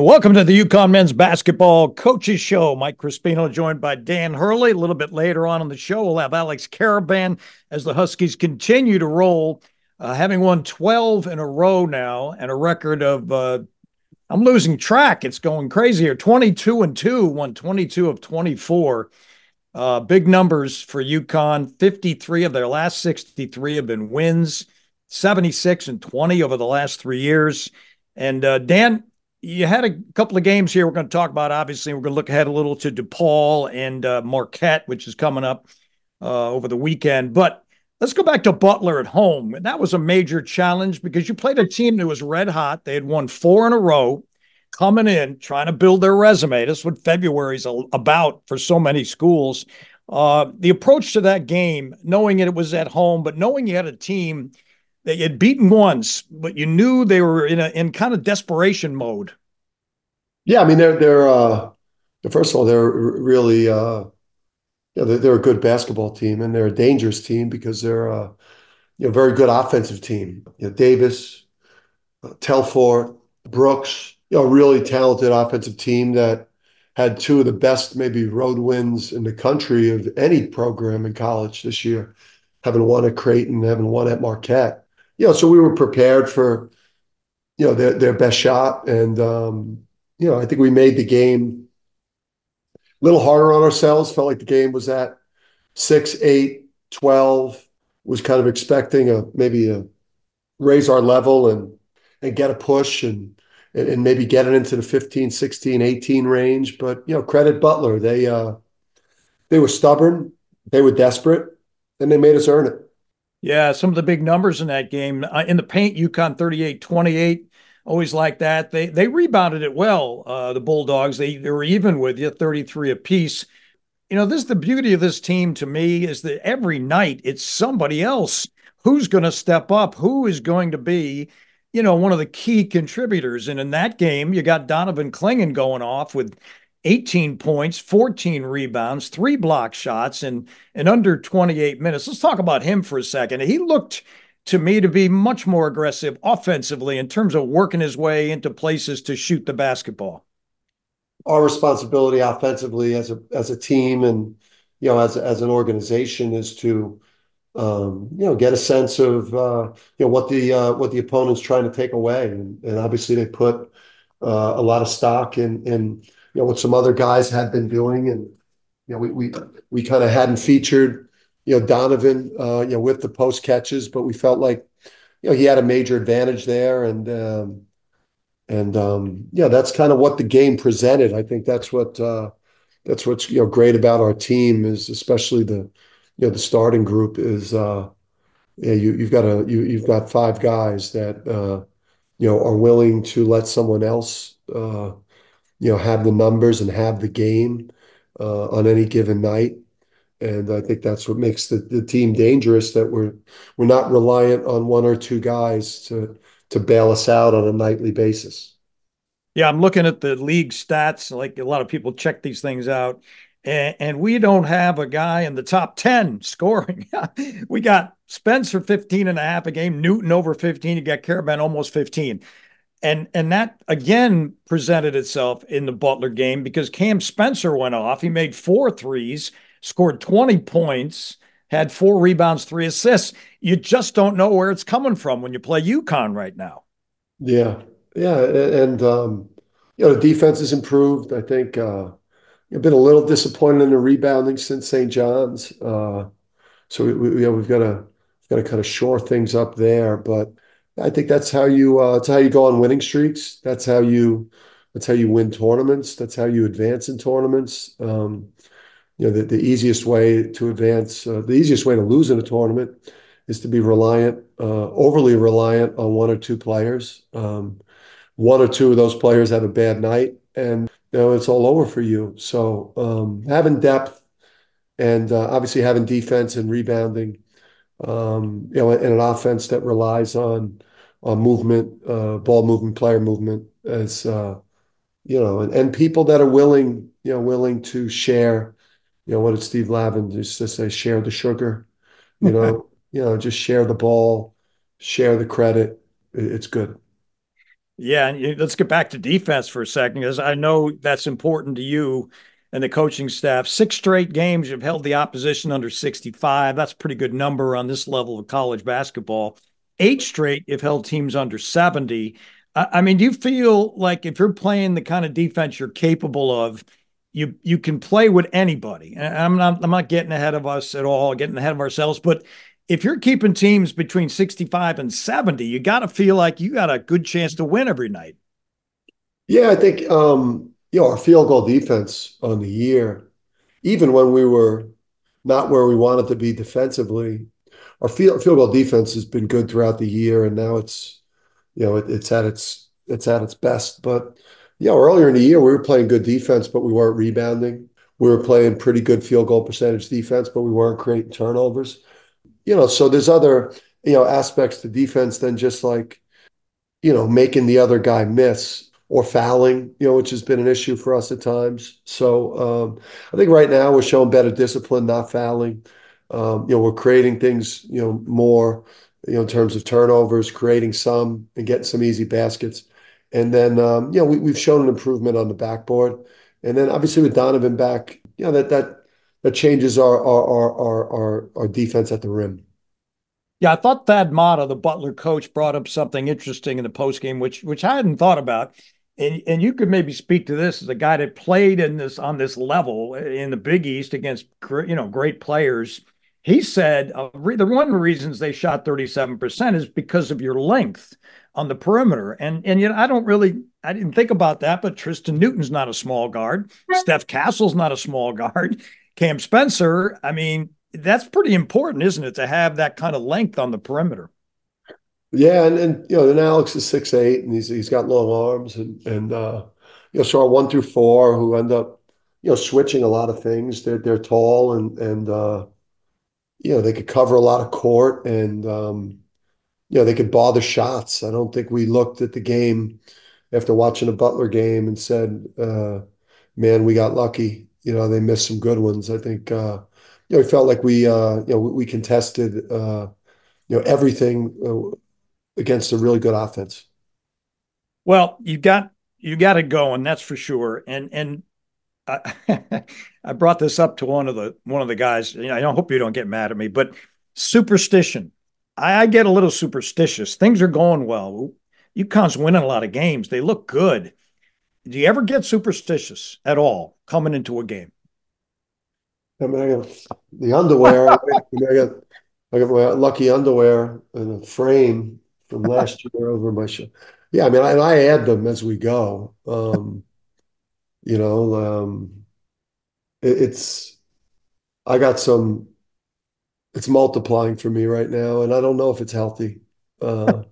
Welcome to the UConn Men's Basketball Coaches Show. Mike Crispino joined by Dan Hurley. A little bit later on in the show, we'll have Alex Karaban as the Huskies continue to roll, uh, having won 12 in a row now and a record of, uh, I'm losing track. It's going crazy here. 22 and 2, won 22 of 24. Uh, big numbers for UConn. 53 of their last 63 have been wins, 76 and 20 over the last three years. And uh, Dan, you had a couple of games here we're going to talk about. Obviously, we're going to look ahead a little to DePaul and uh, Marquette, which is coming up uh, over the weekend. But let's go back to Butler at home. And that was a major challenge because you played a team that was red hot. They had won four in a row coming in, trying to build their resume. That's what February's about for so many schools. Uh, the approach to that game, knowing it was at home, but knowing you had a team – you had beaten once, but you knew they were in a in kind of desperation mode. Yeah, I mean they're they're uh, first of all they're really uh, yeah they're, they're, a good basketball team and they're a dangerous team because they're a uh, you know very good offensive team. You know, Davis, uh, Telfort, Brooks, you know, really talented offensive team that had two of the best maybe road wins in the country of any program in college this year, having won at Creighton, having won at Marquette you know, so we were prepared for, you know, their their best shot, and um, you know, I think we made the game a little harder on ourselves. Felt like the game was at six, eight, 12. Was kind of expecting a maybe a raise our level and and get a push and and maybe get it into the 15, 16, 18 range. But you know, credit Butler. They uh they were stubborn, they were desperate, and they made us earn it. Yeah, some of the big numbers in that game. Uh, in the paint, UConn 38 28. Always like that. They they rebounded it well, uh, the Bulldogs. They, they were even with you, 33 apiece. You know, this is the beauty of this team to me is that every night it's somebody else who's going to step up, who is going to be, you know, one of the key contributors. And in that game, you got Donovan Clingan going off with 18 points, 14 rebounds, three block shots in, in under 28 minutes. Let's talk about him for a second. He looked to me to be much more aggressive offensively in terms of working his way into places to shoot the basketball. Our responsibility offensively as a as a team and you know as as an organization is to um, you know get a sense of uh, you know what the uh, what the opponent's trying to take away and, and obviously they put uh, a lot of stock in in you know, what some other guys had been doing. And, you know, we we we kind of hadn't featured, you know, Donovan, uh, you know, with the post catches, but we felt like, you know, he had a major advantage there. And, um, and um, yeah, that's kind of what the game presented. I think that's what uh, that's what's you know great about our team is especially the you know the starting group is uh, yeah you you've got a you you've got five guys that uh, you know are willing to let someone else uh, you know, have the numbers and have the game uh, on any given night. And I think that's what makes the, the team dangerous. That we're we're not reliant on one or two guys to to bail us out on a nightly basis. Yeah, I'm looking at the league stats. Like a lot of people check these things out, and, and we don't have a guy in the top 10 scoring. we got Spencer 15 and a half a game, Newton over 15. You got Karaban almost 15. And and that again presented itself in the Butler game because Cam Spencer went off. He made four threes, scored 20 points, had four rebounds, three assists. You just don't know where it's coming from when you play UConn right now. Yeah. Yeah. And um, you know, the defense has improved. I think uh I've been a little disappointed in the rebounding since St. John's. Uh, so we, we, we've got to got to kind of shore things up there. But I think that's how you uh, that's how you go on winning streaks. That's how you that's how you win tournaments. That's how you advance in tournaments. Um, you know, the, the easiest way to advance, uh, the easiest way to lose in a tournament is to be reliant, uh, overly reliant on one or two players. Um, one or two of those players have a bad night, and you know it's all over for you. So um, having depth and uh, obviously having defense and rebounding, um, you know, and an offense that relies on on movement, uh, ball movement, player movement, as uh, you know, and, and people that are willing, you know, willing to share. You know, what did Steve Lavin used to say? Share the sugar. You know, you know, just share the ball, share the credit. It's good. Yeah, and let's get back to defense for a second, because I know that's important to you and the coaching staff. Six straight games you've held the opposition under 65. That's a pretty good number on this level of college basketball. Eight straight you've held teams under 70. I mean, do you feel like if you're playing the kind of defense you're capable of, you you can play with anybody? I'm not I'm not getting ahead of us at all, getting ahead of ourselves, but if you're keeping teams between 65 and 70, you got to feel like you got a good chance to win every night. Yeah, I think um, you know our field goal defense on the year, even when we were not where we wanted to be defensively, our field field goal defense has been good throughout the year, and now it's you know it, it's at its it's at its best. But you know, earlier in the year we were playing good defense, but we weren't rebounding. We were playing pretty good field goal percentage defense, but we weren't creating turnovers you know, so there's other, you know, aspects to defense than just like, you know, making the other guy miss or fouling, you know, which has been an issue for us at times. So um, I think right now we're showing better discipline, not fouling. Um, you know, we're creating things, you know, more, you know, in terms of turnovers, creating some and getting some easy baskets. And then, um, you know, we, we've shown an improvement on the backboard. And then obviously with Donovan back, you know, that that that changes our our our our our defense at the rim. Yeah, I thought Thad Matta, the Butler coach, brought up something interesting in the postgame, which which I hadn't thought about. And and you could maybe speak to this as a guy that played in this on this level in the Big East against you know great players. He said uh, the one of the reasons they shot 37% is because of your length on the perimeter. And and you know, I don't really I didn't think about that, but Tristen Newton's not a small guard. Steph Castle's not a small guard. Cam Spencer, I mean, that's pretty important, isn't it, to have that kind of length on the perimeter? Yeah, and, and you know, then Alex is six eight, and he's he's got long arms, and and uh, you know, so our one through four who end up, you know, switching a lot of things. They're they're tall and and uh, you know they could cover a lot of court, and um, you know they could bother shots. I don't think we looked at the game after watching a Butler game and said, uh, "Man, we got lucky." you know, they missed some good ones. I think, uh, you know, we felt like we, uh, you know, we contested, uh, you know, everything uh, against a really good offense. Well, you got you got it going, that's for sure. And and I, I brought this up to one of the one of the guys. You know, I don't hope you don't get mad at me, but superstition. I, I get a little superstitious. Things are going well. UConn's winning a lot of games. They look good. Do you ever get superstitious at all coming into a game? I mean, I got the underwear. I, got I got my lucky underwear and a frame from last year over my show. Yeah, I mean, I, I add them as we go. Um, you know, um, it, it's I got some. It's multiplying for me right now, and I don't know if it's healthy. Uh,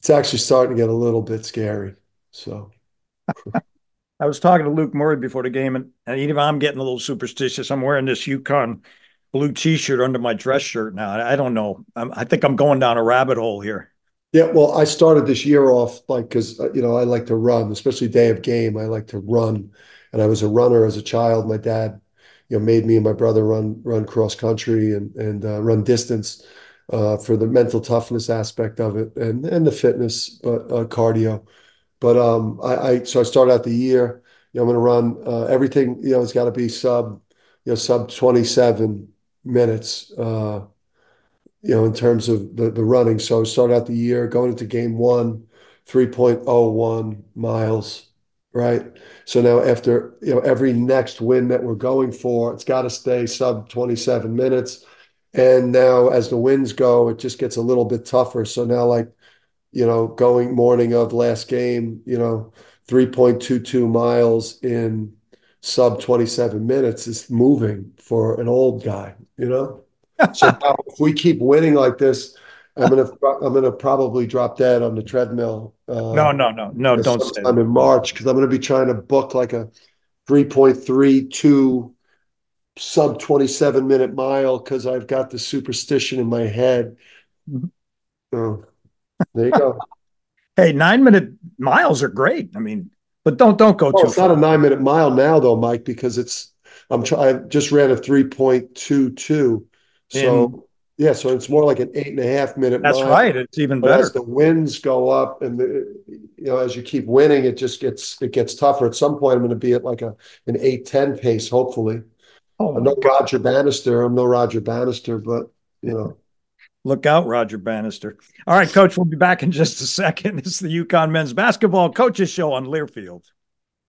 it's actually starting to get a little bit scary. So. I was talking to Luke Murray before the game, and, and even I'm getting a little superstitious. I'm wearing this UConn blue T-shirt under my dress shirt now. I, I don't know. I'm, I think I'm going down a rabbit hole here. Yeah, well, I started this year off like because uh, you know I like to run, especially day of game. I like to run, and I was a runner as a child. My dad, you know, made me and my brother run run cross country and and uh, run distance uh, for the mental toughness aspect of it and and the fitness, but uh, cardio. But um, I, I so I started out the year. You know, I'm going to run uh, everything. You know, it's got to be sub, you know, sub 27 minutes. Uh, you know, in terms of the the running. So I started out the year going into game one, 3.01 miles. Right. So now after you know every next win that we're going for, it's got to stay sub 27 minutes. And now as the winds go, it just gets a little bit tougher. So now like you know, going morning of last game, you know, 3.22 miles in sub 27 minutes is moving for an old guy, you know? So if we keep winning like this, I'm gonna I'm gonna probably drop dead on the treadmill. Uh, no, no, no, no, don't say I'm in March because I'm gonna be trying to book like a 3.32 sub 27 minute mile because I've got the superstition in my head. Mm-hmm. Oh, there you go. hey, nine minute miles are great. I mean, but don't don't go well, too. It's far. not a nine minute mile now though, Mike, because it's I'm trying. I just ran a 3.22. So yeah, so it's more like an eight and a half minute. That's mile. right. It's even but better. As the winds go up and the, you know, as you keep winning, it just gets it gets tougher. At some point, I'm going to be at like a an eight ten pace, hopefully. Oh, I'm no God. Roger Bannister. I'm no Roger Bannister, but you know. Look out, Roger Bannister. All right, coach, we'll be back in just a second. It's the UConn men's basketball coaches show on Learfield.